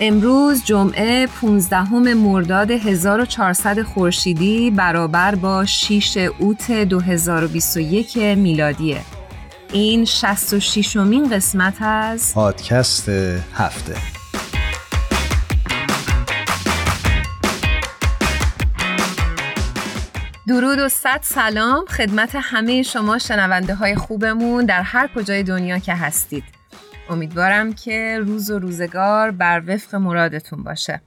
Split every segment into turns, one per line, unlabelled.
امروز جمعه 15 مرداد 1400 خورشیدی برابر با 6 اوت 2021 میلادیه. این 66 مین قسمت از
پادکست هفته.
درود و صد سلام خدمت همه شما شنونده های خوبمون در هر کجای دنیا که هستید. امیدوارم که روز و روزگار بر وفق مرادتون باشه.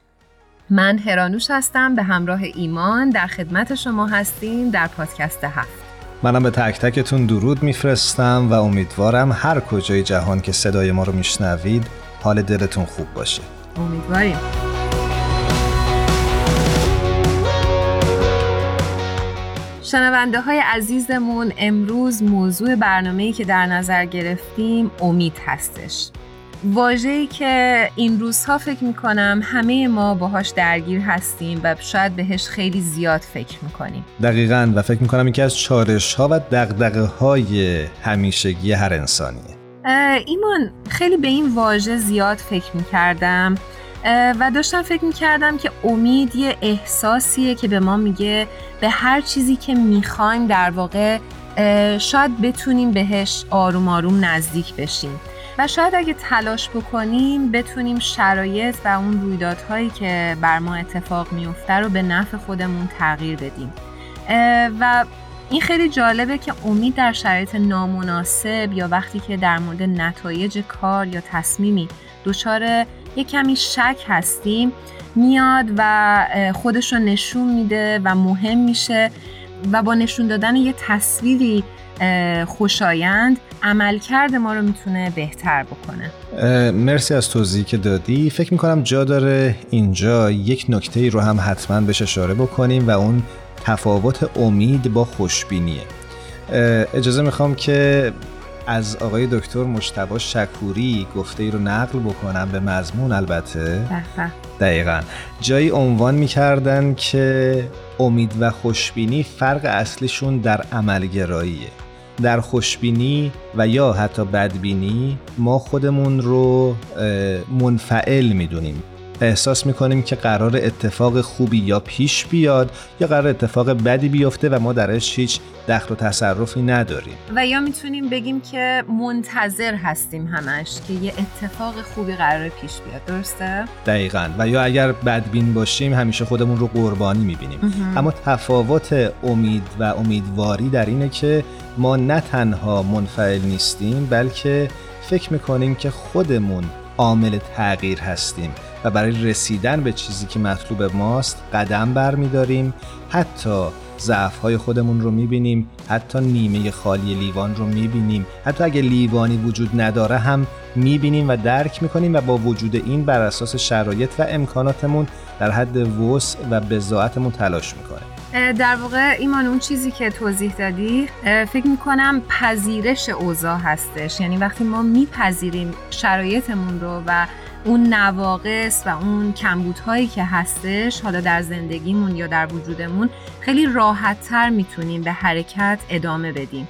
من هرانوش هستم به همراه ایمان در خدمت شما هستیم در پادکست هفت.
منم به تک تکتون درود میفرستم و امیدوارم هر کجای جهان که صدای ما رو میشنوید حال دلتون خوب باشه.
امیدواریم. شنونده های عزیزمون امروز موضوع برنامه‌ای که در نظر گرفتیم امید هستش. واجهی که این روزها فکر می‌کنم همه ما باهاش درگیر هستیم و شاید بهش خیلی زیاد فکر می‌کنیم.
دقیقا و فکر می‌کنم یکی از چارش ها و دقدقه های همیشگی هر انسانیه.
ایمان خیلی به این واژه زیاد فکر می‌کردم. و داشتم فکر می‌کردم که امید یه احساسیه که به ما میگه به هر چیزی که می‌خوایم در واقع شاید بتونیم بهش آروم آروم نزدیک بشیم. و شاید اگه تلاش بکنیم بتونیم شرایط و اون رویدادهایی که بر ما اتفاق میفته رو به نفع خودمون تغییر بدیم. و این خیلی جالبه که امید در شرایط نامناسب یا وقتی که در مورد نتایج کار یا تصمیمی دچار یه کمی شک هستیم میاد و خودش رو نشون میده و مهم میشه و با نشون دادن یه تصویری خوشایند عملکرد ما رو می‌تونه بهتر بکنه.
مرسی از توضیحی که دادی. فکر می‌کنم جا داره اینجا یک نکته رو هم حتما بهش اشاره بکنیم و اون تفاوت امید با خوشبینیه. اجازه می‌خوام که از آقای دکتر مشتبا شکوری گفته ای رو نقل بکنم به مضمون البته. دقیقا. جایی عنوان می‌کردن که امید و خوشبینی فرق اصلیشون در عملگراییه. در خوشبینی و یا حتی بدبینی ما خودمون رو منفعل می‌دونیم. احساس می‌کنیم که قرار اتفاق خوبی یا پیش بیاد یا قرار اتفاق بدی بیفته و ما درش هیچ دخل و تصرفی نداریم.
و یا می‌تونیم بگیم که منتظر هستیم همش که یه اتفاق خوبی قرار پیش بیاد درسته؟
دقیقا. و یا اگر بدبین باشیم همیشه خودمون رو قربانی می‌بینیم. اما تفاوت امید و امیدواری در اینه که ما نه تنها منفعل نیستیم بلکه فکر می‌کنیم که خودمون عامل تغییر هستیم. و برای رسیدن به چیزی که مطلوب ماست قدم برمیداریم. حتی ضعف های خودمون رو می‌بینیم حتی نیمه خالی لیوان رو می‌بینیم. حتی اگه لیوانی وجود نداره هم می‌بینیم و درک می‌کنیم و با وجود این بر اساس شرایط و امکاناتمون در حد وسع و بزاعتمون تلاش می‌کنیم.
در واقع ایمان اون چیزی که توضیح دادی فکر می‌کنم پذیرش اوضاع هستش. یعنی وقتی ما میپذیریم شرایطمون رو و اون نواقص و اون کمبودهایی که هستش حالا در زندگیمون یا در وجودمون خیلی راحت تر می‌تونیم به حرکت ادامه بدیم.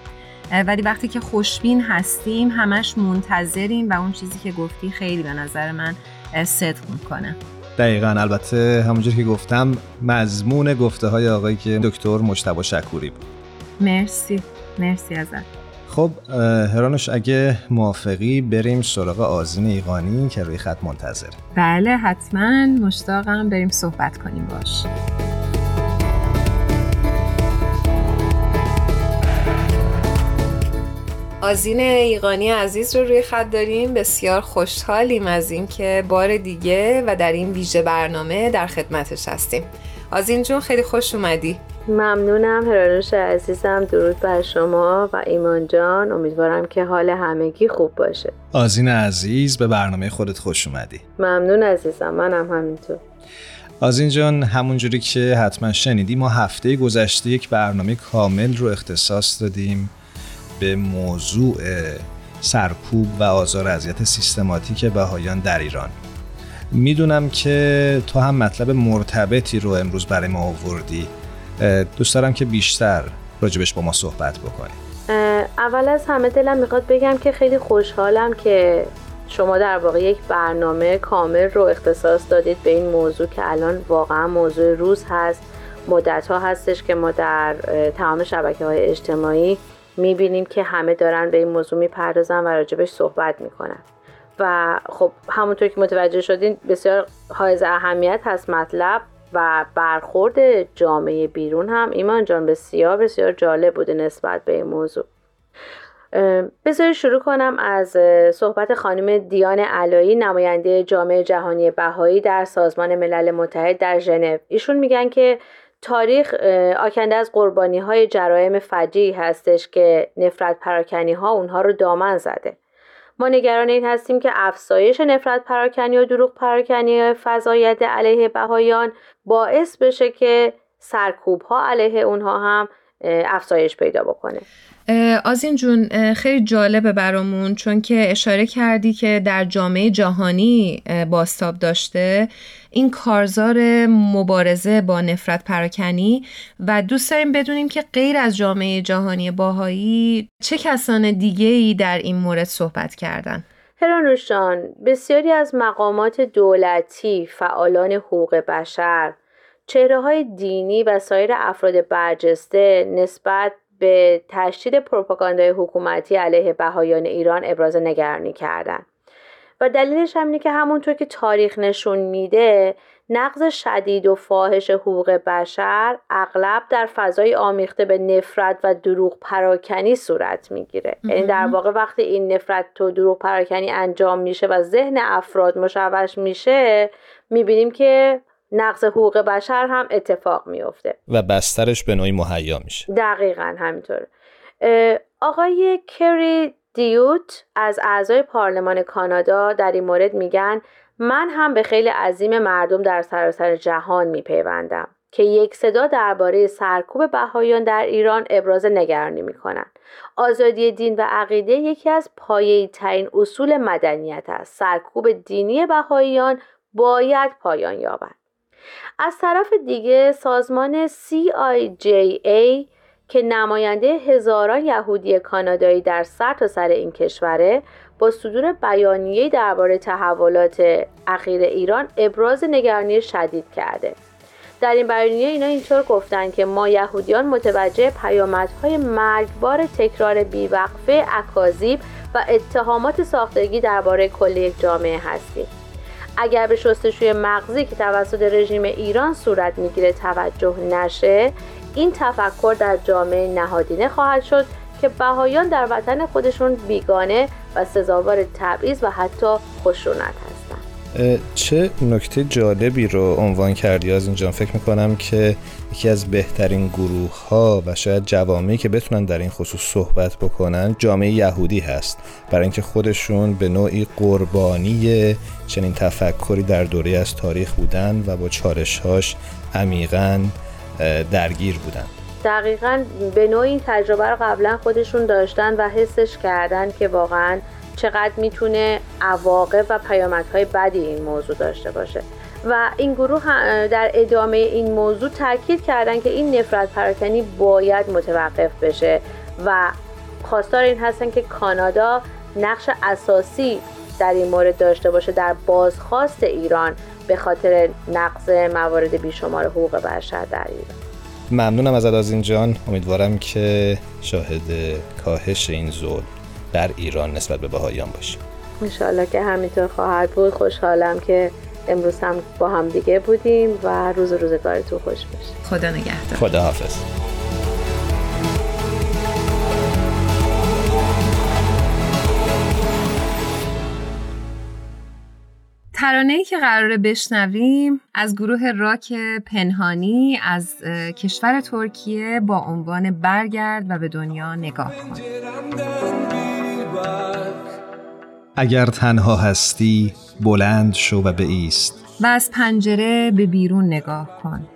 ولی وقتی که خوشبین هستیم همش منتظریم و اون چیزی که گفتی خیلی به نظر من صدق می‌کنه.
دقیقا البته همونجور که گفتم مضمون گفته های آقایی که دکتر مشتبه شکوری بود.
مرسی. مرسی ازت.
خب هرانوش اگه موافقی بریم سراغ آزین ایقانی که روی خط منتظر
بله حتما. مشتاقم بریم صحبت کنیم باش. آزین ایقانی عزیز رو روی خط داریم. بسیار خوشحالیم از اینکه بار دیگه و در این ویژه برنامه در خدمتش هستیم. آزین جون خیلی خوش اومدی.
ممنونم هرانوش عزیزم. درود بر شما و ایمان جان. امیدوارم که حال همگی خوب باشه.
آزین عزیز به برنامه خودت خوش اومدی.
ممنون عزیزم. منم همینطور.
آزین جان همونجوری که حتما شنیدی ما هفته گذشته یک برنامه کامل رو اختصاص دادیم به موضوع سرکوب و آزار اذیت سیستماتیک بهایان در ایران. می‌دونم که تو هم مطلب مرتبطی رو امروز برای ما آوردی. دوست دارم که بیشتر راجبش با ما صحبت بکنی.
اول از همه دلم می‌خواد بگم که خیلی خوشحالم که شما در واقع یک برنامه کامل رو اختصاص دادید به این موضوع که الان واقعا موضوع روز هست. مدت ها هستش که ما در تمام شبکه های اجتماعی می‌بینیم که همه دارن به این موضوع می‌پردازن و راجبش صحبت می‌کنن. و خب همونطور که متوجه شدین بسیار حائز اهمیت هست مطلب و برخورد جامعه بیرون هم. ایمان جان بسیار بسیار جالب بوده نسبت به این موضوع. بذارید شروع کنم از صحبت خانم دیان علایی نماینده جامعه جهانی بهایی در سازمان ملل متحد در ژنو. ایشون میگن که تاریخ آکنده از قربانی های جرایم فجی هستش که نفرت پراکنی ها اونها رو دامن زده. ما نگران این هستیم که افزایش نفرت پراکنی و دروغ پراکنی فضایت علیه بهایان باعث بشه که سرکوب ها علیه اونها هم افزایش پیدا بکنه.
آزین جون خیلی جالبه برامون چون که اشاره کردی که در جامعه جهانی باستاب داشته. این کارزار مبارزه با نفرت پراکنی و دوست داریم بدونیم که غیر از جامعه جهانی باهایی چه کسان دیگه ای در این مورد صحبت کردن؟
هرانوشان بسیاری از مقامات دولتی، فعالان حقوق بشر، چهره های دینی و سایر افراد برجسته نسبت به تشدید پروپاگاندای حکومتی علیه بهایان ایران ابراز نگرانی کردند. و دلیلش هم اینه که همونطور که تاریخ نشون میده نقض شدید و فاحش حقوق بشر اغلب در فضای آمیخته به نفرت و دروغ پراکنی صورت می‌گیره. یعنی در واقع وقتی این نفرت و دروغ پراکنی انجام میشه و ذهن افراد مشوش میشه می‌بینیم که نقض حقوق بشر هم اتفاق میفته
و بسترش به نوعی مهیا میشه.
دقیقا همینطور آقای کری دیوت از اعضای پارلمان کانادا در این مورد میگن من هم به خیلی عظیم مردم در سراسر جهان میپیوندم که یک صدا درباره سرکوب بهاییان در ایران ابراز نگرانی می‌کنن. آزادی دین و عقیده یکی از پایه‌ای ترین اصول مدنیت است. سرکوب دینی بهاییان باید پایان یابد. از طرف دیگه سازمان CIJA که نماینده هزاران یهودی کانادایی در سر سر این کشوره با صدور بیانیه‌ای درباره تحولات اخیر ایران ابراز نگرانی شدید کرده. در این بیانیه اینا اینطور گفتن که ما یهودیان متوجه پیامدهای مرگبار تکرار بیوقفه اکاذیب و اتهامات ساختگی درباره کل یک جامعه هستیم. اگر به شستشوی مغزی که توسط رژیم ایران صورت می‌گیره توجه نشه این تفکر در جامعه نهادینه خواهد شد که بهایان در وطن خودشون بیگانه و سزاوار تبعیض و حتی خشونت هستند.
چه نکته جالبی رو عنوان کردی از اینجا فکر می‌کنم که یکی از بهترین گروه ها و شاید جوامعی که بتونن در این خصوص صحبت بکنن جامعه یهودی هست. برای اینکه خودشون به نوعی قربانی چنین تفکری در دوره از تاریخ بودن و با چارشهاش عمیقا درگیر بودن.
دقیقا به نوع این تجربه رو قبلا خودشون داشتن و حسش کردن که واقعا چقدر می‌تونه عواقب و پیامدهای بدی این موضوع داشته باشه. و این گروه در ادامه این موضوع تاکید کردن که این نفرت پراکنی باید متوقف بشه و خواستار این هستن که کانادا نقش اساسی در این مورد داشته باشه در بازخواست ایران. به خاطر نقض موارد بیشمار حقوق بشر در ایران
ممنونم از از جان. امیدوارم که شاهد کاهش این ظلم در ایران نسبت به بهاییان باشیم
انشالله که همینطور خواهد بود. خوشحالم که امروز هم با هم دیگه بودیم و روز روزگارتون خوش باشه
خدا نگهدار.
خدا حافظ
ترانه که قراره بشنویم از گروه راک پنهانی از کشور ترکیه با عنوان برگرد و به دنیا نگاه کن.
اگر تنها هستی بلند شو و ایست
و از پنجره به بیرون نگاه کن.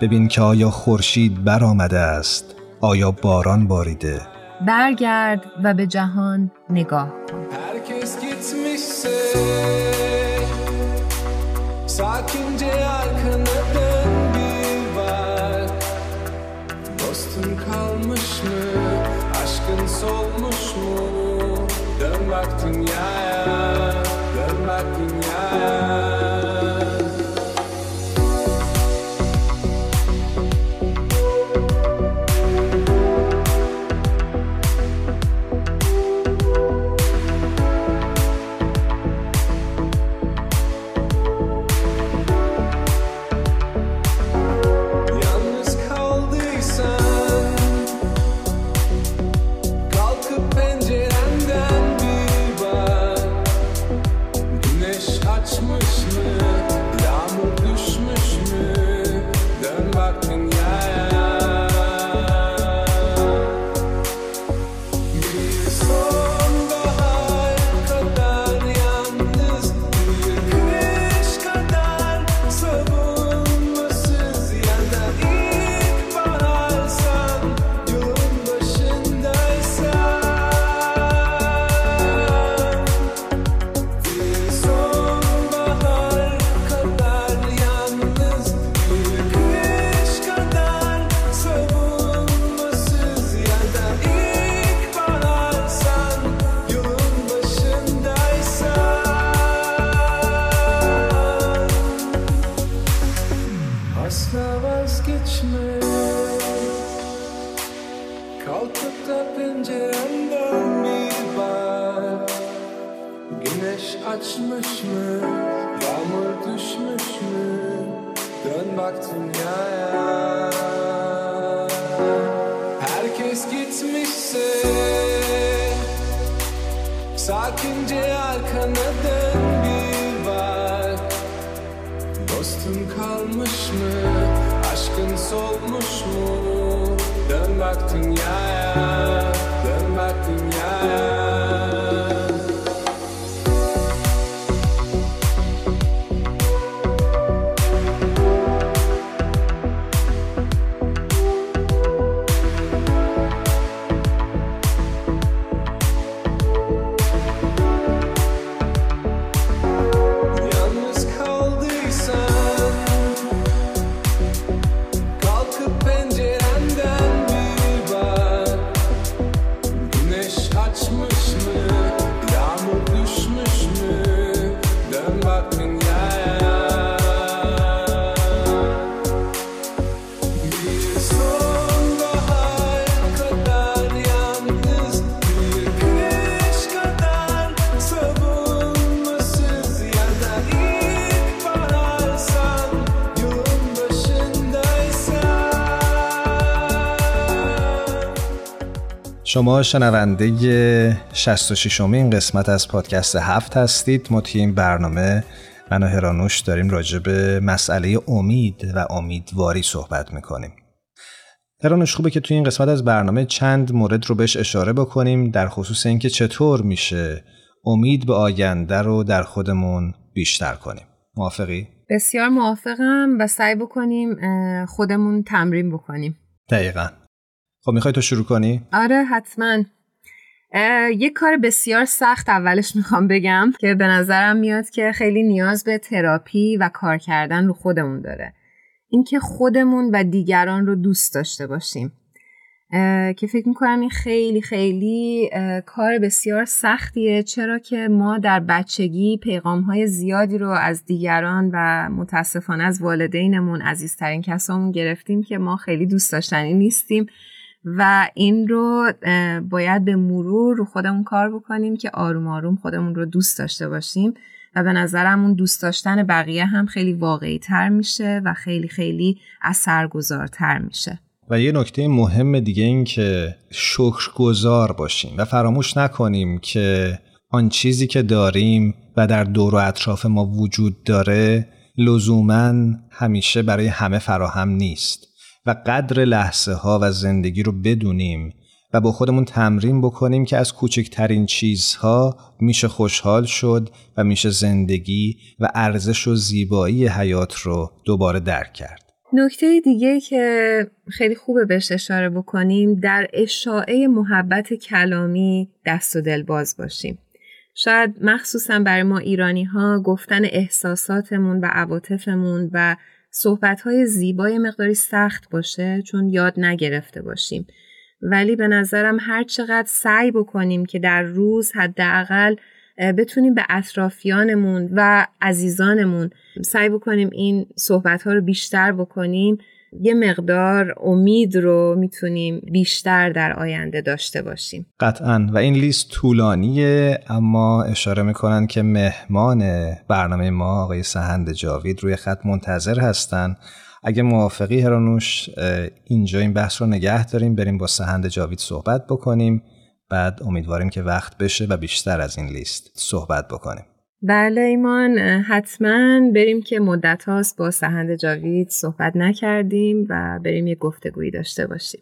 ببین که آیا خورشید برآمده است آیا باران باریده.
برگرد و به جهان نگاه کن. Sakince arkana dön bir bak Dostun kalmış mı? Aşkın solmuş mu? Dön bak Önce arkana dön bir bak Dostun kalmış mı? Aşkın solmuş mu? Dön bak dünyaya
شما شنونده 66 این قسمت از پادکست هفت هستید. ما توی این برنامه من و هرانوش داریم راجع به مسئله امید و امیدواری صحبت می‌کنیم. هرانوش خوبه که توی این قسمت از برنامه چند مورد رو بهش اشاره بکنیم در خصوص اینکه چطور میشه امید به آینده رو در خودمون بیشتر کنیم. موافقی؟
بسیار موافقم و سعی بکنیم خودمون تمرین بکنیم.
دقیقا. خب می‌خوای تو شروع کنی؟
آره حتما. یک کار بسیار سخت اولش می‌خوام بگم که به نظرم میاد که خیلی نیاز به تراپی و کار کردن رو خودمون داره. اینکه خودمون و دیگران رو دوست داشته باشیم.
که فکر می‌کنم این خیلی خیلی کار بسیار سختیه. چرا که ما در بچگی پیغام های زیادی رو از دیگران و متاسفانه از والدینمون عزیزترین کسامون گرفتیم که ما خیلی دوست داشتنی نیستیم. و این رو باید به مرور رو خودمون کار بکنیم که آروم آروم خودمون رو دوست داشته باشیم و به نظرم اون دوست داشتن بقیه هم خیلی واقعی تر میشه و خیلی خیلی اثرگذارتر میشه.
و یه نکته مهم دیگه این که شکرگزار باشیم و فراموش نکنیم که آن چیزی که داریم و در دور و اطراف ما وجود داره لزوما همیشه برای همه فراهم نیست. و قدر لحظه ها و زندگی رو بدونیم و با خودمون تمرین بکنیم که از کوچکترین چیزها میشه خوشحال شد و میشه زندگی و ارزش و زیبایی حیات رو دوباره درک کرد.
نکته دیگه که خیلی خوبه بهش اشاره بکنیم در اشاعه محبت کلامی دست و دل باز باشیم. شاید مخصوصا برای ما ایرانی ها گفتن احساساتمون و عواطفمون و صحبت زیبای مقداری سخت باشه چون یاد نگرفته باشیم. ولی به نظرم هر چقدر سعی بکنیم که در روز حداقل بتونیم به اطرافیانمون و عزیزانمون سعی بکنیم این صحبت ها رو بیشتر بکنیم یه مقدار امید رو می‌تونیم بیشتر در آینده داشته باشیم.
قطعا. و این لیست طولانیه اما اشاره می‌کنن که مهمان برنامه ما آقای سهند جاوید روی خط منتظر هستن. اگه موافقی هرانوش اینجا این بحث رو نگه داریم بریم با سهند جاوید صحبت بکنیم. بعد امیدواریم که وقت بشه و بیشتر از این لیست صحبت بکنیم.
بله ایمان حتما بریم که مدت هاست با سهند جاوید صحبت نکردیم و بریم یه گفتگویی داشته باشیم.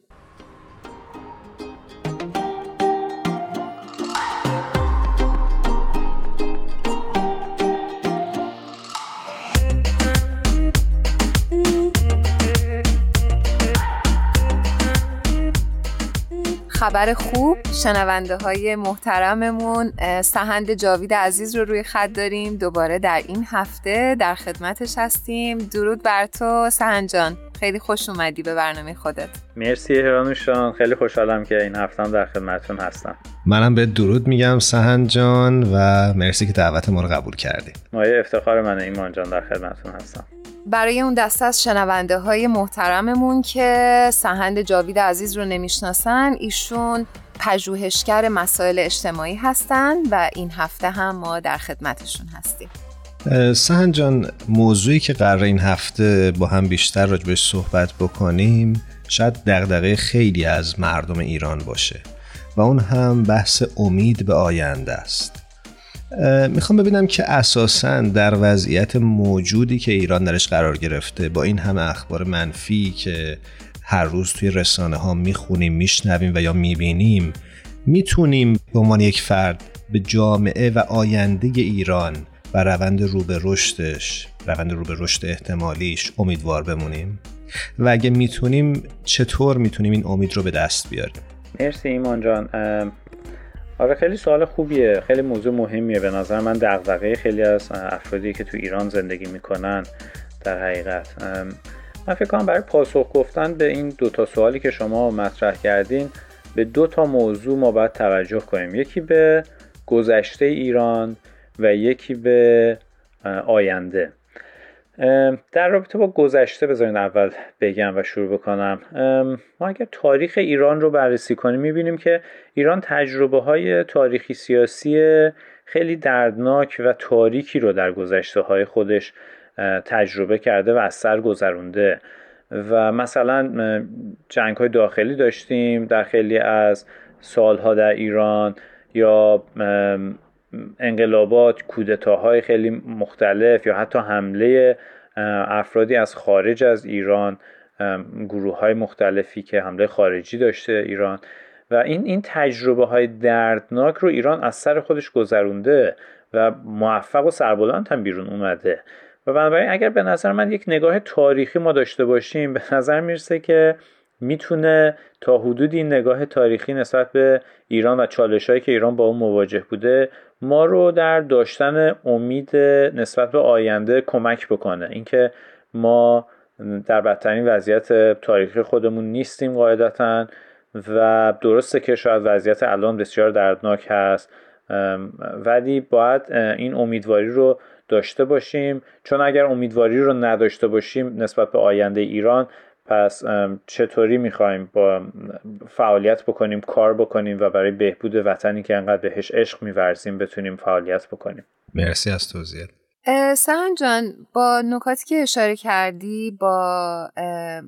خبر خوب شنونده های محترممون سهند جاوید عزیز رو روی خط داریم. دوباره در این هفته در خدمتش هستیم. درود بر تو سهند جان. خیلی خوش اومدی به برنامه خودت.
مرسی هرانوشان خیلی خوشحالم که این هفته هم در خدمتتون هستم.
منم به درود میگم سهند جان و مرسی که دعوت ما رو قبول کردی.
مایه افتخار منه ایمان جان در خدمتتون هستم.
برای اون دسته از شنونده های محترممون که سهند جاوید عزیز رو نمی‌شناسن ایشون پژوهشگر مسائل اجتماعی هستن و این هفته هم ما در خدمتشون هستیم.
سهند جان موضوعی که قرار این هفته با هم بیشتر راجبش صحبت بکنیم شاید دغدغه خیلی از مردم ایران باشه و اون هم بحث امید به آینده است. می‌خوام ببینم که اساسا در وضعیت موجودی که ایران درش قرار گرفته با این همه اخبار منفی که هر روز توی رسانه ها می‌خونیم میشنویم و یا می‌بینیم می‌تونیم به عنوان یک فرد به جامعه و آینده ایران و روند رو به رشدش روند رو به رشد احتمالیش امیدوار بمونیم؟ و اگه می‌تونیم چطور می‌تونیم این امید رو به دست بیاریم؟
مرسی ایمان جان. آره خیلی سوال خوبیه. خیلی موضوع مهمیه به نظر من. دغدغه خیلی از افرادی که تو ایران زندگی می‌کنن در حقیقت. من فکر کنم برای پاسخ گفتن به این دو تا سوالی که شما مطرح کردین به دو تا موضوع ما باید توجه کنیم. یکی به گذشته ایران و یکی به آینده. در رابطه با گذشته بذارین اول بگم و شروع بکنم. ما اگر تاریخ ایران رو بررسی کنیم می‌بینیم که ایران تجربه های تاریخی سیاسی خیلی دردناک و تاریکی رو در گذشته های خودش تجربه کرده و از سر گذرونده. و مثلا جنگ های داخلی داشتیم در خیلی از سالها در ایران یا انقلابات کودتاهای خیلی مختلف یا حتی حمله افرادی از خارج از ایران گروه های مختلفی که حمله خارجی داشته ایران. و این این تجربه های دردناک رو ایران از سر خودش گذرونده و موفق و سربلند هم بیرون اومده. و بنابراین اگر به نظر من یک نگاه تاریخی ما داشته باشیم به نظر می‌رسه که می‌تونه تا حدودی نگاه تاریخی نسبت به ایران و چالش هایی که ایران با اون مواجه بوده ما رو در داشتن امید نسبت به آینده کمک بکنه. اینکه ما در بدترین وضعیت تاریخی خودمون نیستیم قاعدتا و درسته که شاید وضعیت الان بسیار دردناک هست ولی باید این امیدواری رو داشته باشیم. چون اگر امیدواری رو نداشته باشیم نسبت به آینده ایران پس چطوری می‌خوایم با فعالیت بکنیم کار بکنیم و برای بهبود وطنی که انقدر بهش عشق میورزیم بتونیم فعالیت بکنیم؟
مرسی از توضیح
سهن جان با نکاتی که اشاره کردی با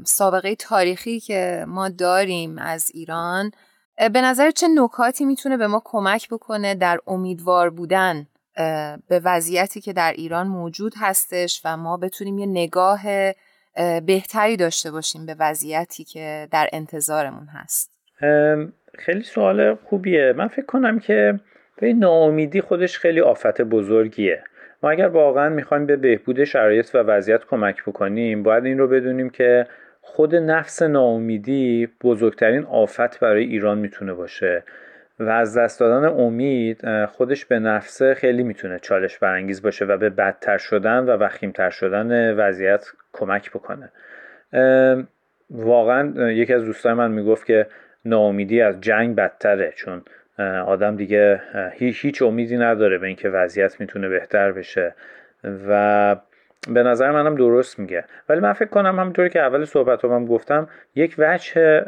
سابقه تاریخی که ما داریم از ایران به نظر چه نکاتی می‌تونه به ما کمک بکنه در امیدوار بودن به وضعیتی که در ایران موجود هستش و ما بتونیم یه نگاه بهتری داشته باشیم به وضعیتی که در انتظارمون هست.
خیلی سوال خوبیه. من فکر کنم که به ناامیدی خودش خیلی آفت بزرگیه. ما اگر واقعا می‌خوایم به بهبود شرایط و وضعیت کمک بکنیم باید این رو بدونیم که خود نفس ناامیدی بزرگترین آفت برای ایران می‌تونه باشه. و از دست دادن امید خودش به نفسه خیلی می‌تونه چالش برانگیز باشه و به بدتر شدن و وخیمتر شدن وضعیت کمک بکنه. واقعا یکی از دوستای من می‌گفت که ناامیدی از جنگ بدتره چون آدم دیگه هیچ امیدی نداره به اینکه وضعیت می‌تونه بهتر بشه و به نظر منم درست میگه. ولی من فکر کنم همونطوری که اول صحبت هم گفتم یک وجه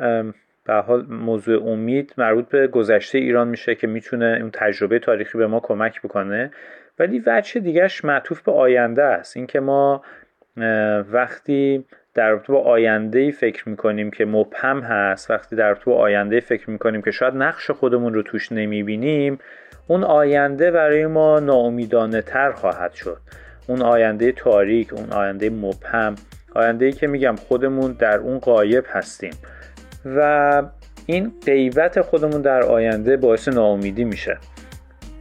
به حال موضوع امید مربوط به گذشته ایران میشه که می‌تونه اون تجربه تاریخی به ما کمک بکنه. ولی وجه دیگهش معطوف به آینده است. اینکه ما وقتی در رابطه با آینده فکر می‌کنیم که مبهم هست وقتی در رابطه با آینده فکر می‌کنیم که شاید نقش خودمون رو توش نمی‌بینیم اون آینده برای ما ناامیدانه تر خواهد شد. اون آینده تاریک اون آینده مبهم آینده ای که میگم خودمون در اون قایب هستیم. و این غیبت خودمون در آینده باعث ناامیدی میشه.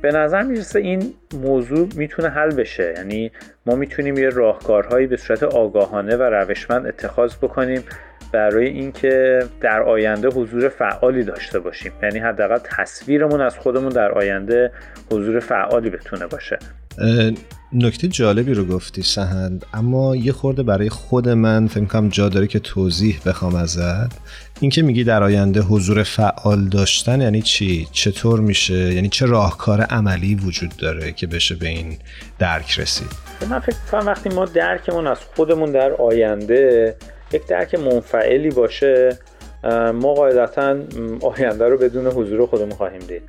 به نظر می‌رسه این موضوع می‌تونه حل بشه. یعنی ما می‌تونیم یه راهکارهایی به صورت آگاهانه و روشمند اتخاذ بکنیم برای اینکه در آینده حضور فعالی داشته باشیم. یعنی حداقل تصویرمون از خودمون در آینده حضور فعالی بتونه باشه.
نکته جالبی رو گفتی سهند اما یه خورده برای خود من فکر کنم جا داره که توضیح بخوام ازت. اینکه میگی در آینده حضور فعال داشتن یعنی چی؟ چطور میشه؟ یعنی چه راهکار عملی وجود داره که بشه به این درک رسید؟
من فکر کنم وقتی ما درکمون از خودمون در آینده یک درک منفعلی باشه ما قاعدتا آینده رو بدون حضور خودمون خواهیم دید.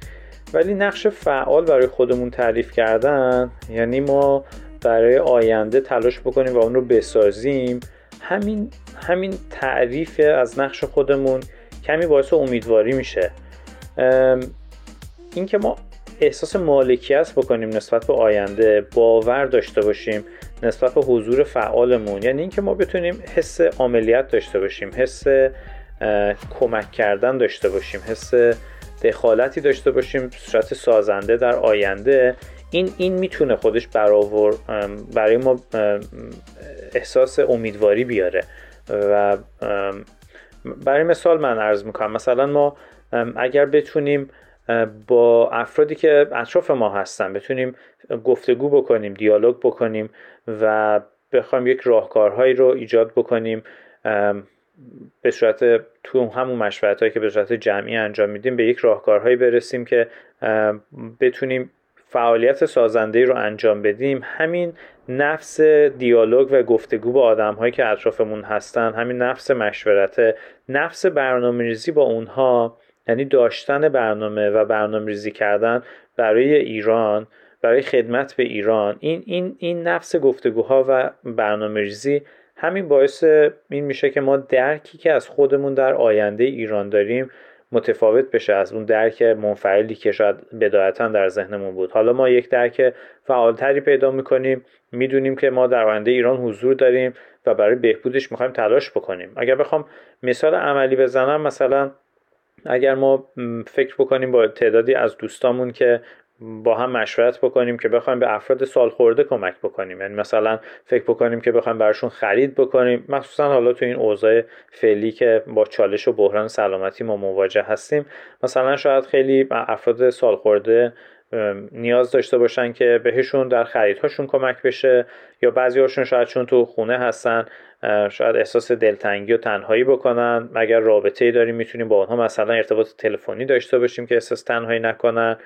ولی نقش فعال برای خودمون تعریف کردن یعنی ما برای آینده تلاش بکنیم و اون رو بسازیم همین همین تعریف از نقش خودمون کمی باعث امیدواری میشه. اینکه ما احساس مالکیت بکنیم نسبت به آینده باور داشته باشیم نسبت به حضور فعالمون. یعنی اینکه ما بتونیم حس عملیات داشته باشیم حس کمک کردن داشته باشیم حس دخالتی داشته باشیم صورت سازنده در آینده. این این می‌تونه خودش برآور برای ما احساس امیدواری بیاره. و برای مثال من عرض می‌کنم مثلا ما اگر بتونیم با افرادی که اطراف ما هستن بتونیم گفتگو بکنیم دیالوگ بکنیم و بخوایم یک راهکارهایی رو ایجاد بکنیم به صورت تو همون مشورت هایی که به صورت جمعی انجام میدیم به یک راهکارهایی برسیم که بتونیم فعالیت سازنده رو انجام بدیم. همین نفس دیالوگ و گفتگو با آدم هایی که اطرافمون هستن همین نفس مشورت نفس برنامه ریزی با اونها یعنی داشتن برنامه و برنامه ریزی کردن برای ایران برای خدمت به ایران این این این نفس گفتگوها و برنامه ریزی همین باعث این میشه که ما درکی که از خودمون در آینده ایران داریم متفاوت بشه از اون درک منفعلی که شاید بدایتا در ذهنمون بود. حالا ما یک درک فعالتری پیدا می‌کنیم می‌دونیم که ما در آینده ایران حضور داریم و برای بهبودش می‌خوایم تلاش بکنیم. اگر بخوام مثال عملی بزنم مثلا اگر ما فکر بکنیم با تعدادی از دوستامون که با هم مشورت بکنیم که بخوایم به افراد سال خورده کمک بکنیم. یعنی مثلا فکر بکنیم که بخوایم براشون خرید بکنیم. مخصوصا حالا تو این اوضاع فعلی که با چالش و بحران سلامتی ما مواجه هستیم مثلا شاید خیلی افراد سال خورده نیاز داشته باشن که بهشون در خریدهاشون کمک بشه یا بعضی هاشون شاید چون تو خونه هستن شاید احساس دلتنگی و تنهایی بکنن. اگر رابطه ای داریم می‌تونیم با آنها مثلا ارتباط تلفنی داشته باشیم که احساس تنهایی نکنن.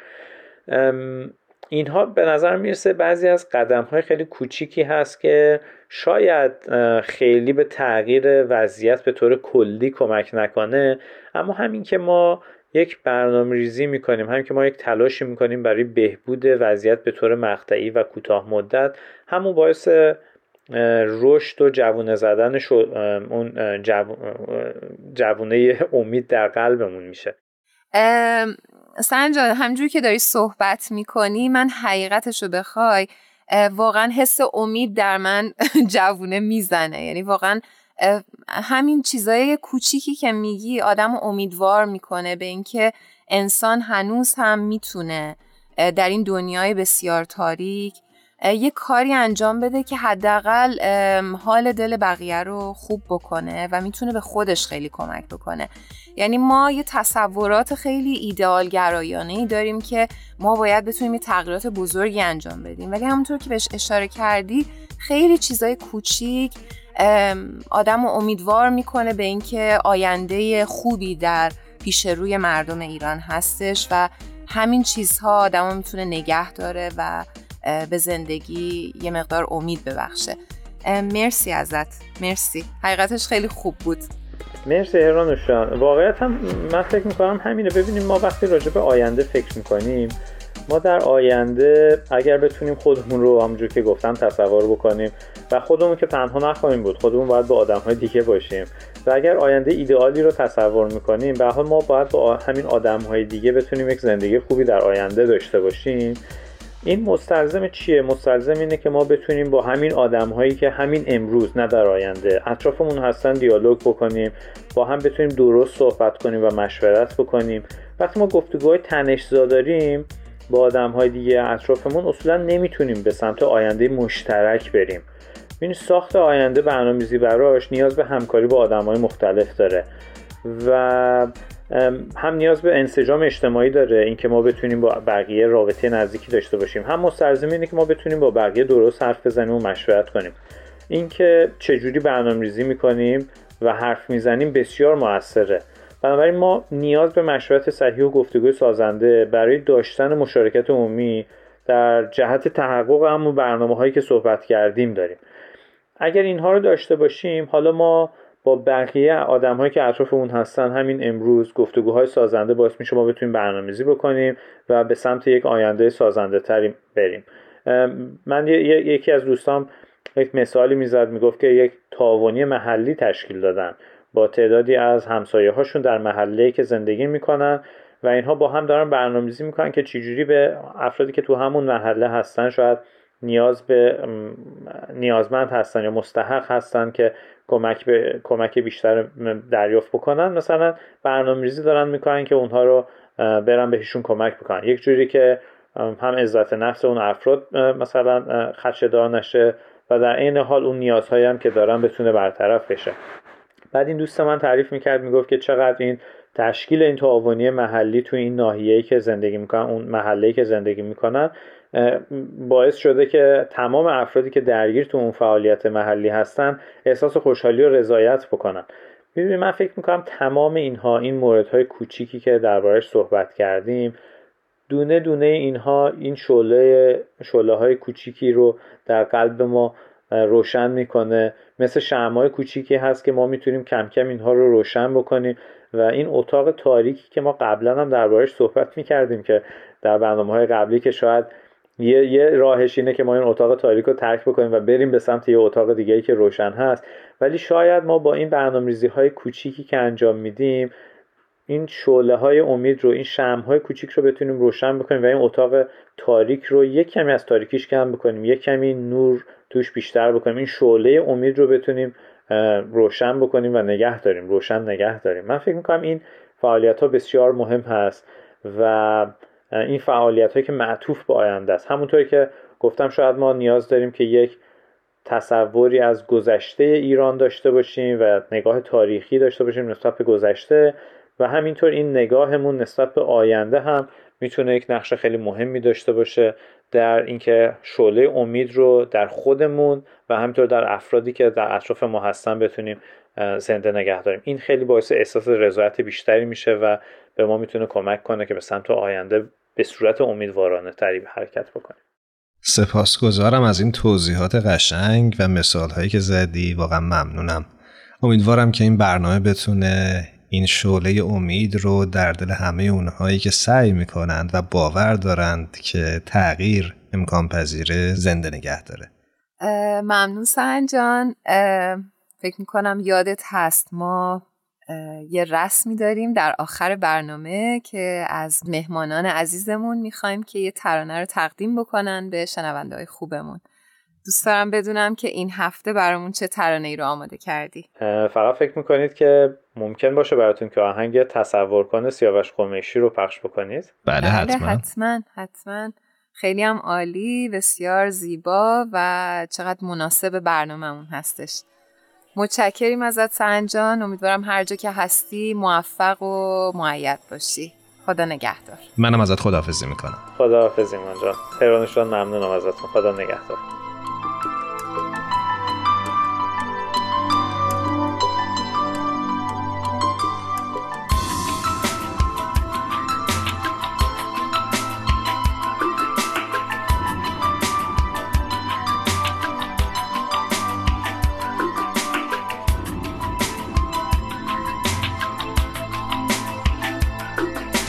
اینها به نظر می‌رسه بعضی از قدم های خیلی کوچیکی هست که شاید خیلی به تغییر وضعیت به طور کلی کمک نکنه. اما همین که ما یک برنامه ریزی می‌کنیم همین که ما یک تلاشی می‌کنیم برای بهبود وضعیت به طور مقطعی و کوتاه مدت همون باعث رشد و جوونه زدن اون جوونه امید در قلبمون میشه.
سنجان همجوری که داری صحبت می‌کنی من حقیقتش بخوای واقعا حس امید در من جوونه می‌زنه. یعنی واقعا همین چیزای کوچیکی که میگی آدم امیدوار می‌کنه به اینکه انسان هنوز هم می‌تونه در این دنیای بسیار تاریک یه کاری انجام بده که حداقل حال دل بقیه رو خوب بکنه و می‌تونه به خودش خیلی کمک بکنه. یعنی ما یه تصورات خیلی ایدئال گرایانه ای داریم که ما باید بتونیم یه تغییرات بزرگی انجام بدیم. ولی همونطور که بهش اشاره کردی خیلی چیزای کوچیک آدم رو امیدوار می‌کنه به اینکه آینده خوبی در پیش روی مردم ایران هستش و همین چیزها آدم می‌تونه نگه داره و به زندگی یه مقدار امید ببخشه. مرسی ازت. مرسی. حقیقتش خیلی خوب بود.
مرسی هرانوشان واقعیت هم من فکر می‌کنم همینه. ببینیم ما وقتی راجع به آینده فکر می‌کنیم ما در آینده اگر بتونیم خودمون رو همونجور که گفتم تصور بکنیم و خودمون که تنها نخواهیم بود خودمون باید با آدم های دیگه باشیم. و اگر آینده ایدئالی رو تصور می‌کنیم به حال ما باید با همین آدم های دیگه بتونیم یک زندگی خوبی در آینده داشته باشیم. این مستلزم چیه؟ مستلزم اینه که ما بتونیم با همین آدم هایی که همین امروز نه در آینده اطرافمون هستن دیالوگ بکنیم با هم بتونیم درست صحبت کنیم و مشورت بکنیم. وقتی ما گفتگوهای تنشزا داریم با آدم های دیگه اطرافمون اصولا نمی‌تونیم به سمت آینده مشترک بریم. این ساخت آینده برنامه‌ریزی براش نیاز به همکاری با آدم های مختلف داره و هم نیاز به انسجام اجتماعی داره اینکه ما بتونیم با بقیه رابطه نزدیکی داشته باشیم. هم مستلزم اینه که ما بتونیم با بقیه درست حرف بزنیم و مشورت کنیم. اینکه چجوری برنامه‌ریزی می‌کنیم و حرف می‌زنیم بسیار موثره. بنابراین ما نیاز به مشورت صحیح و گفتگوی سازنده برای داشتن مشارکت عمومی در جهت تحقق همون برنامه هایی که صحبت کردیم داریم. اگر اینها رو داشته باشیم حالا ما با بقیه آدم هایی که اطراف اون هستن همین امروز گفتگوهای سازنده باعث میشه ما بتونیم برنامه‌ریزی بکنیم و به سمت یک آینده سازنده تری بریم. من یکی از دوستام یک مثالی می‌زد می‌گفت که یک تاوانی محلی تشکیل دادن با تعدادی از همسایه هاشون در محله که زندگی می‌کنن و اینها با هم دارن برنامه‌ریزی می‌کنن که چجوری به افرادی که تو همون محله هستن شاید نیاز به نیازمند هستن یا مستحق هستن که کمک به کمک بیشتر دریافت بکنن. مثلا برنامه‌ریزی دارن می‌کنن که اونها رو برن بهشون کمک بکنن. یک جوری که هم عزت نفس اون افراد مثلا خدشه‌دار نشه و در این حال اون نیازهایی هم که دارن بتونه برطرف بشه. بعد این دوست من تعریف می‌کرد می‌گفت که چقدر این تشکیل این تعاونی محلی تو این ناحیه‌ای که زندگی می‌کنن اون محله‌ای که زندگی می‌کنن باعث شده که تمام افرادی که درگیر تو اون فعالیت محلی هستن احساس خوشحالی و رضایت بکنن. می‌دونی من فکر می‌کنم تمام اینها این موردهای کوچیکی که دربارش صحبت کردیم دونه دونه اینها این شعله شعله های کوچیکی رو در قلب ما روشن می‌کنه. مثل شمعای کوچیکی هست که ما می‌تونیم کم کم اینها رو روشن بکنیم. و این اتاق تاریکی که ما قبلا هم دربارش صحبت می‌کردیم که در برنامه های قبلی که شاید یه, یه راهش اینه که ما این اتاق تاریک رو ترک بکنیم و بریم به سمت یه اتاق دیگه که روشن هست. ولی شاید ما با این برنامه‌ریزی های کوچیکی که انجام میدیم این شعله های امید رو این شم های کوچیک رو بتونیم روشن بکنیم و این اتاق تاریک رو یک کمی از تاریکیش کم بکنیم یک کمی نور توش بیشتر بکنیم. این شعله امید رو بتونیم روشن بکنیم و نگه داریم روشن نگه داریم. من فکر می‌کنم این فعالیت ها بسیار مهم هست و این فعالیت هایی که معطوف به آینده است. همونطوری که گفتم شاید ما نیاز داریم که یک تصوری از گذشته ایران داشته باشیم و نگاه تاریخی داشته باشیم نسبت به گذشته و همینطور این نگاهمون نسبت به آینده هم می‌تونه یک نقش خیلی مهمی داشته باشه در اینکه شعله امید رو در خودمون و همینطور در افرادی که در اطراف ما هستن بتونیم زنده نگه داریم. این خیلی باعث احساس رضایت بیشتری میشه و به ما می‌تونه کمک کنه که به سمت آینده به صورت امیدوارانه تری حرکت بکنیم.
سپاسگزارم از این توضیحات قشنگ و مثال هایی که زدی. واقعا ممنونم. امیدوارم که این برنامه بتونه این شعله امید رو در دل همه اونهایی که سعی می‌کنند و باور دارند که تغییر امکان پذیره زنده نگه داره.
ممنون سنجان فکر می‌کنم یادت هست ما یه رسمی داریم در آخر برنامه که از مهمانان عزیزمون می‌خوایم که یه ترانه رو تقدیم بکنن به شنونده های خوبمون. دوست دارم بدونم که این هفته برامون چه ترانه ای رو آماده کردی.
فقط فکر می‌کنید که ممکن باشه براتون که آهنگ تصور کنه سیاوش قمیشی رو پخش بکنید؟
بله, بله، حتما.
حتما حتما. خیلی هم عالی بسیار زیبا و چقدر مناسب برنامهمون هستش. متشکریم ازت سنجان امیدوارم هر جا که هستی موفق و معید باشی. خدا نگهدار.
منم ازت خداحافظی می‌کنم.
خداحافظی من جان تهرانشان ممنونم ازتون. خدا نگهدار.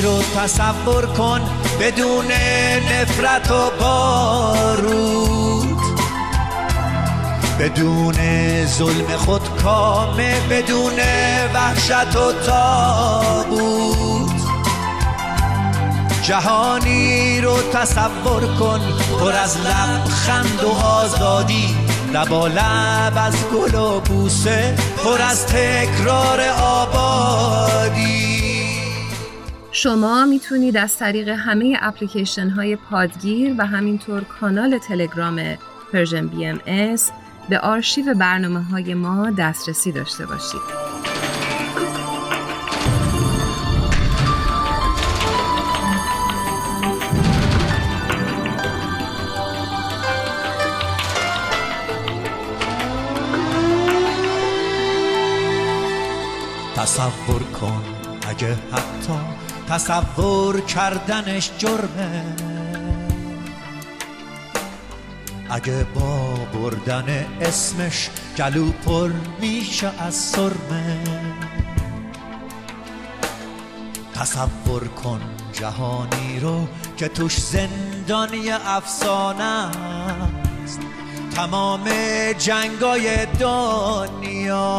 رو تصور کن بدون نفرت و بارود. بدون ظلم خود کامه بدون وحشت و تابود جهانی رو تصور کن پر از لبخند و آزادی. لبا لب از گل و بوسه پر از تکرار آبادی.
شما می‌تونید از طریق همه اپلیکیشن های پادگیر و همینطور کانال تلگرام Persian BMS به آرشیو برنامه های ما دسترسی داشته باشید.
تصور کن اگه حتی تصور کردنش جرمه. اگه با بردن اسمش گلو پر میشه از سرمه. تصور کن جهانی رو که توش زندانی افسانه است. تمام جنگای دنیا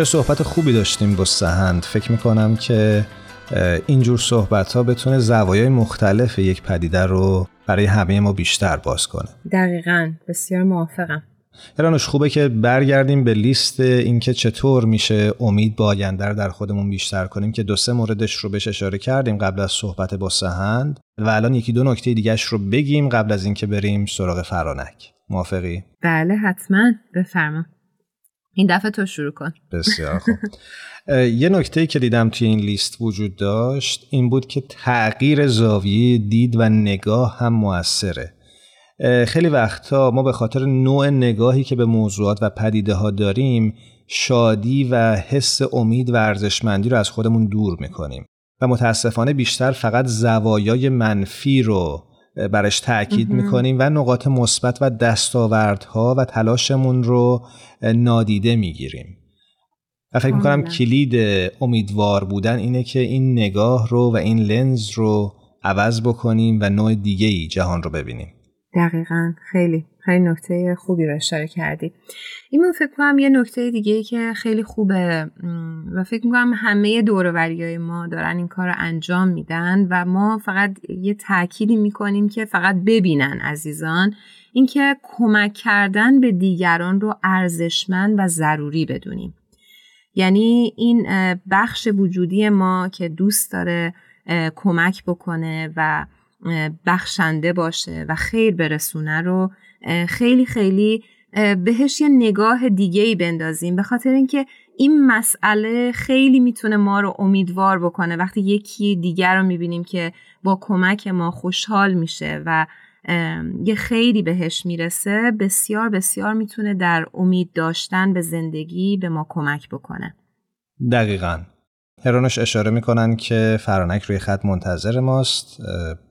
چه صحبت خوبی داشتیم با سهند. فکر می‌کنم که اینجور صحبت ها بتونه زوایای مختلف یک پدیده رو برای همه ما بیشتر باز کنه.
دقیقا. بسیار موافقم.
ایرانوش خوبه که برگردیم به لیست اینکه چطور میشه امید با آینده در خودمون بیشتر کنیم که دو سه موردش رو بهش اشاره کردیم قبل از صحبت با سهند و الان یکی دو نکته دیگهش رو بگیم قبل از اینکه بریم سراغ فرانک. موافقی؟
بله حتما. بفرما. این دفعه تو شروع کن.
بسیار خوب. یه نکته که دیدم توی این لیست وجود داشت این بود که تغییر زاویه دید و نگاه هم موثره. خیلی وقتا ما به خاطر نوع نگاهی که به موضوعات و پدیده ها داریم شادی و حس امید و ارزشمندی رو از خودمون دور می‌کنیم و متاسفانه بیشتر فقط زوایای منفی رو برش تاکید می‌کنیم و نقاط مثبت و دستاوردها و تلاشمون رو نادیده می‌گیریم. و فکر می‌کنم کلید امیدوار بودن اینه که این نگاه رو و این لنز رو عوض بکنیم و نوع دیگه ای جهان رو ببینیم.
دقیقا. خیلی. خیلی نکته خوبی رو اشاره کردی. این فکر کنم یه نکته دیگه که خیلی خوبه و فکر می‌کنم همه های ما دارن این کار رو انجام میدن و ما فقط یه تأکیدی می‌کنیم که فقط ببینن عزیزان اینکه کمک کردن به دیگران رو ارزشمند و ضروری بدونیم. یعنی این بخش وجودی ما که دوست داره کمک بکنه و بخشنده باشه و خیر برسونه رو خیلی خیلی بهش یه نگاه دیگه ای بندازیم. به خاطر اینکه این مسئله خیلی می‌تونه ما رو امیدوار بکنه. وقتی یکی دیگر رو می‌بینیم که با کمک ما خوشحال میشه و یه خیلی بهش می‌رسه بسیار بسیار می‌تونه در امید داشتن به زندگی به ما کمک بکنه.
دقیقا. هرانوش اشاره می‌کنن که فرانک روی خط منتظر ماست.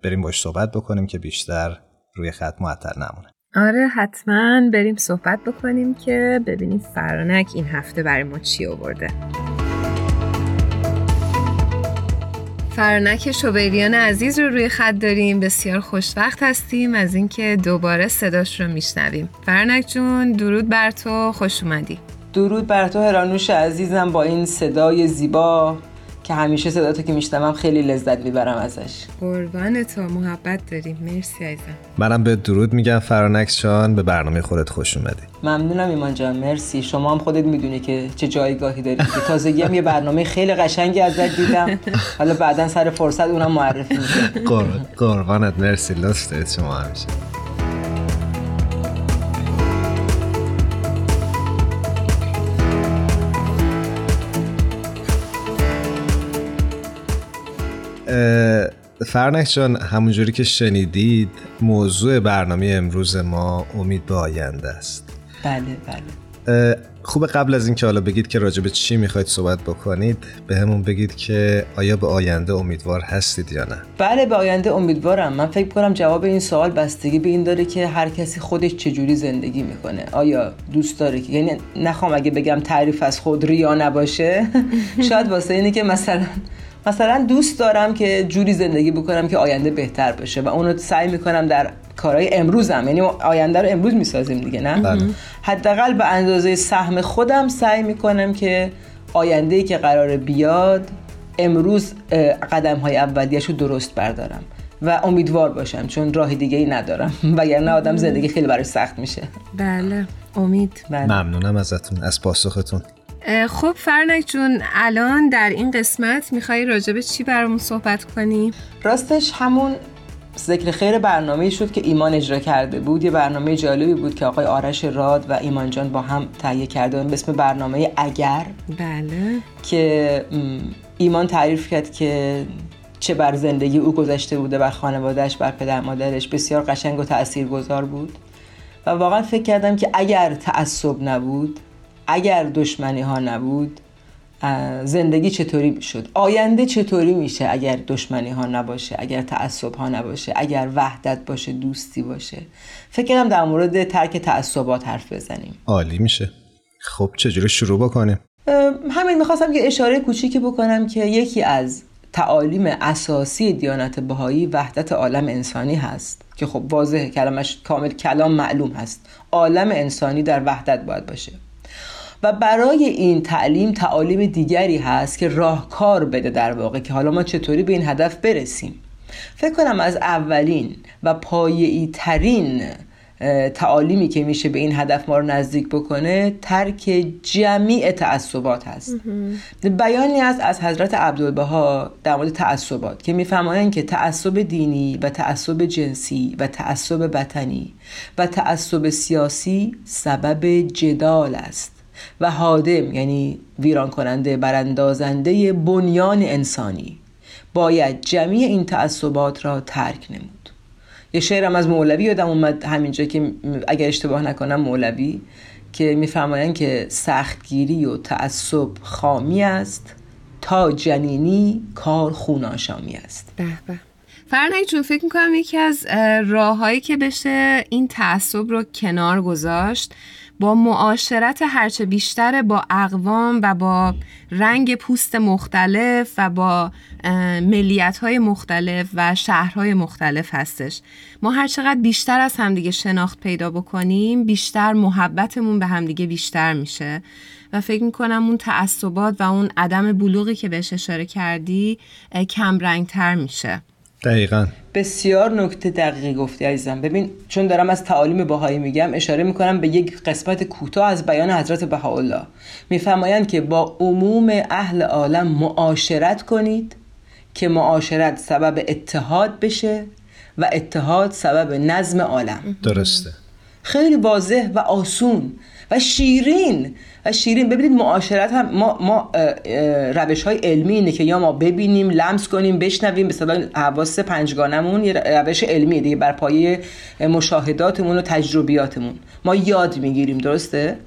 بریم باش صحبت بکنیم که بیشتر روی خط معطل نمونه.
آره حتما بریم صحبت بکنیم که ببینیم فرانک این هفته برای ما چی آورده. فرانک شوبریان عزیز رو روی خط داریم. بسیار خوشوقت هستیم از اینکه دوباره صداش رو میشنویم. فرانک جون درود بر تو. خوش اومدی.
درود بر تو هرانوش عزیزم با این صدای زیبا که همیشه صدا تو که میشنوم خیلی لذت می‌برم ازش.
قربان تو محبت داریم. مرسی عزیزم.
منم به درود میگم فرانکس جان. به برنامه خودت خوش اومدی.
ممنونم ایمان جان. مرسی. شما هم خودت می‌دونی که چه جایگاهی داری. که تازگی هم یه برنامه خیلی قشنگی ازت دیدم. حالا بعدا سر فرصت اونم معرفی میشه
قربانت. مرسی. لطف شما همیشه فرنک جان همونجوری که شنیدید موضوع برنامه امروز ما امید به آینده است.
بله بله.
خوب قبل از اینکه حالا بگید که راجع به چی می‌خواید صحبت بکنید به همون بگید که آیا به آینده امیدوار هستید یا نه؟
بله به آینده امیدوارم. من فکر کنم جواب این سوال بستگی به این داره که هر کسی خودش چجوری زندگی می‌کنه. آیا دوست داره که یعنی نخوام اگه بگم تعریف از خود ریا نباشه شاید واسه اینه که مثلا مثلا دوست دارم که جوری زندگی بکنم که آینده بهتر بشه و اونو سعی می‌کنم در کارهای امروزم. یعنی آینده رو امروز می‌سازیم دیگه نه؟ بله. حداقل به اندازه سهم خودم سعی می‌کنم که آینده ای که قرار بیاد امروز قدم های اولیش رو درست بردارم و امیدوار باشم چون راه دیگه ای ندارم. وگرنه آدم زندگی خیلی برای سخت میشه.
بله. امید.
بله. ممنونم ازتون از پاسختون.
خب فرنک جون الان در این قسمت می‌خوای راجب چی برامون صحبت کنی؟
راستش همون ذکر خیر برنامه شد که ایمان اجرا کرده بود. یه برنامه جالبی بود که آقای آرش راد و ایمان جان با هم تهیه کرده به اسم برنامه اگر.
بله.
که ایمان تعریف کرد که چه بر زندگی او گذشته بوده بر خانوادهش بر پدر مادرش. بسیار قشنگ و تاثیرگذار بود. و واقعا فکر کردم که اگر تعصب نبود اگر دشمنی ها نبود زندگی چطوری می‌شد آینده چطوری میشه اگر دشمنی ها نباشه اگر تعصب ها نباشه اگر وحدت باشه دوستی باشه؟ فکر کنم در مورد ترک تعصبات حرف بزنیم.
عالی میشه. خب چجوری شروع بکنیم؟
همین می‌خواستم که اشاره کوچیکی بکنم که یکی از تعالیم اساسی دیانت بهایی وحدت عالم انسانی هست که خب واضح کلمش کامل کلام معلوم هست. عالم انسانی در وحدت باید باشه. و برای این تعلیم تعالیم دیگری هست که راهکار بده در واقع که حالا ما چطوری به این هدف برسیم. فکر کنم از اولین و پایه‌ای ترین تعالیمی که میشه به این هدف ما رو نزدیک بکنه ترک جمیع تعصبات هست. بیانی است از حضرت عبدالبها در مورد تعصبات که میفرمایند که تعصب دینی و تعصب جنسی و تعصب وطنی و تعصب سیاسی سبب جدال است. و حادم یعنی ویران کننده براندازنده بنیان انسانی باید جمعی این تعصبات را ترک نمود. یه شعرم از مولوی یادم اومد همینجا که اگر اشتباه نکنم مولوی که میفرمایند که سختگیری و تعصب خامی است تا جنینی کار خوناشامی است.
به به. فکر می‌کنم یکی از راههایی که بشه این تعصب رو کنار گذاشت با معاشرت هرچه بیشتر با اقوام و با رنگ پوست مختلف و با ملیت های مختلف و شهرهای مختلف هستش. ما هرچقدر بیشتر از همدیگه شناخت پیدا بکنیم بیشتر محبتمون به همدیگه بیشتر میشه. و فکر می‌کنم اون تعصبات و اون عدم بلوغی که بهش اشاره کردی کم رنگ تر میشه.
دقیقا.
بسیار نکته دقیقی گفتی عزیزم. ببین چون دارم از تعالیم بهایی میگم اشاره می‌کنم به یک قسمت کوتاه از بیان حضرت بهاءالله. میفرمایند که با عموم اهل عالم معاشرت کنید که معاشرت سبب اتحاد بشه و اتحاد سبب نظم عالم.
درسته.
خیلی واضح و آسون و شیرین. و شیرین. ببینید معاشرت هم ما, ما روش های علمی اینه که یا ما ببینیم لمس کنیم بشنویم. به صدا حواس پنجگانمون یه روش علمی دیگه بر پایه مشاهداتمون و تجربیاتمون. ما یاد می‌گیریم درسته؟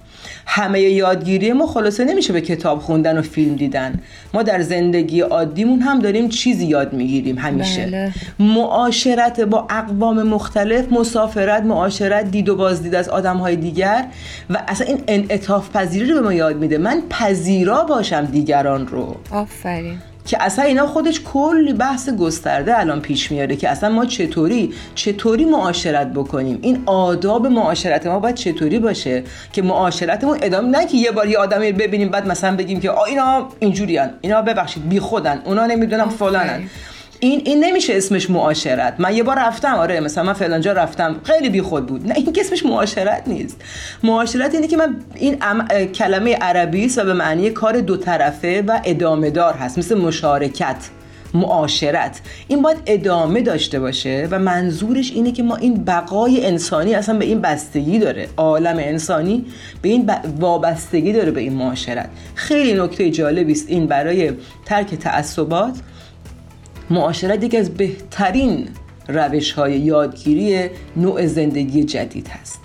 همه یادگیری ما خلاصه نمیشه به کتاب خوندن و فیلم دیدن. ما در زندگی عادیمون هم داریم چیزی یاد می‌گیریم همیشه. بله. معاشرت با اقوام مختلف مسافرت معاشرت دید و بازدید از آدم های دیگر و اصلا این انعطاف پذیری رو به ما یاد میده. من پذیرا باشم دیگران رو.
آفرین.
که اصلا اینا خودش کلی بحث گسترده الان پیش میاره که اصلا ما چطوری چطوری معاشرت بکنیم؟ این آداب معاشرت ما باید چطوری باشه که معاشرتمون ادامه نه که یه بار یه آدمی ببینیم بعد مثلا بگیم که آ اینا اینجوریان. اینا ببخشید بی خودن اونا نمی‌دونم فلانن. این این نمیشه اسمش معاشرت. من یه بار رفتم آره مثلا من فلانجا رفتم. خیلی بیخود بود. نه این که اسمش معاشرت نیست. معاشرت اینه که من این کلمه عربی است و به معنی کار دو طرفه و ادامه دار هست. مثل مشارکت معاشرت. این باید ادامه داشته باشه و منظورش اینه که ما این بقای انسانی اصلا به این بستگی داره. عالم انسانی به این وابستگی داره به این معاشرت. خیلی نکته جالبی است این برای ترک تعصبات. معاشرت یکی از بهترین روش های یادگیری نوع زندگی جدید هست.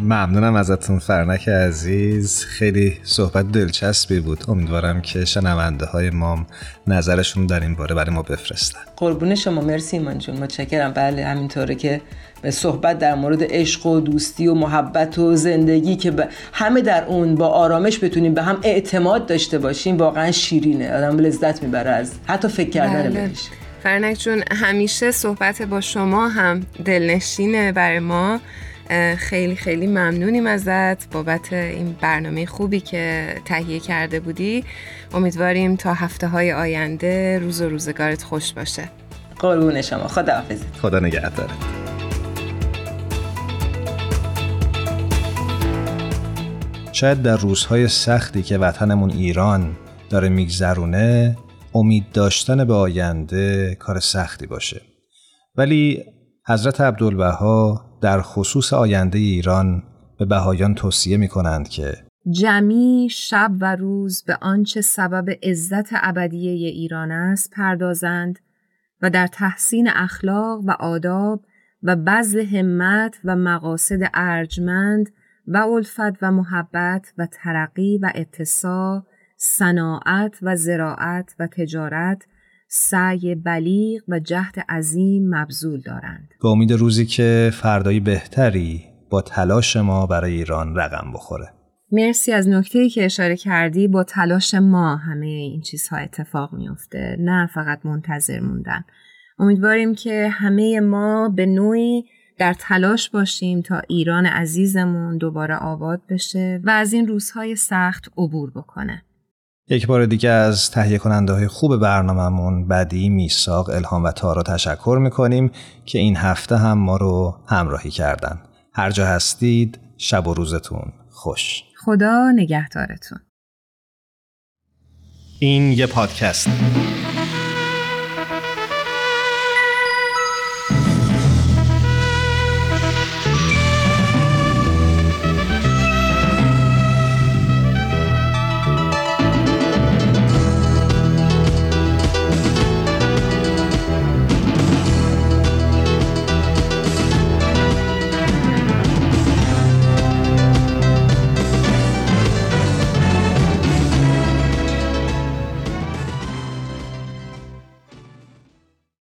ممنونم ازتون فرنک عزیز. خیلی صحبت دلچسبی بود. امیدوارم که شنونده های ما نظرشون در این باره برای ما بفرستن.
قربون شما. مرسی ایمان جون. متشکرم. بله همینطوره که به صحبت در مورد عشق و دوستی و محبت و زندگی که همه در اون با آرامش بتونیم به هم اعتماد داشته باشیم واقعا شیرینه. آدم لذت می‌بره از حتی فکر کردن بله. بهش.
فرنک جون همیشه صحبت با شما هم دلنشینه برای ما. خیلی خیلی ممنونیم ازت بابت این برنامه خوبی که تهیه کرده بودی. امیدواریم تا هفته های آینده روز و روزگارت خوش باشه.
قربون شما. خدا حافظ
خدا نگهدارت. شاید در روزهای سختی که وطنمون ایران داره میگذرونه امید داشتن به آینده کار سختی باشه. ولی حضرت عبدالبها در خصوص آینده ایران به بهایان توصیه می کنند که
جمی شب و روز به آنچه سبب عزت ابدیه ایران است پردازند و در تحسین اخلاق و آداب و بذل همت و مقاصد ارجمند و الفت و محبت و ترقی و اتساع صناعت و زراعت و تجارت سعی بلیغ و جهد عظیم مبذول دارند.
به امید روزی که فردایی بهتری با تلاش ما برای ایران رقم بخوره.
مرسی از نکته که اشاره کردی. با تلاش ما همه این چیزها اتفاق میفته نه فقط منتظر موندن. امیدواریم که همه ما به نوعی در تلاش باشیم تا ایران عزیزمون دوباره آباد بشه و از این روزهای سخت عبور بکنه.
یک بار دیگه از تهیه کننده های خوب برنامهمون بدی، میساق، الهام و تارا تشکر می‌کنیم که این هفته هم ما رو همراهی کردن. هر جا هستید شب و روزتون خوش.
خدا نگهدارتون.
این یه پادکست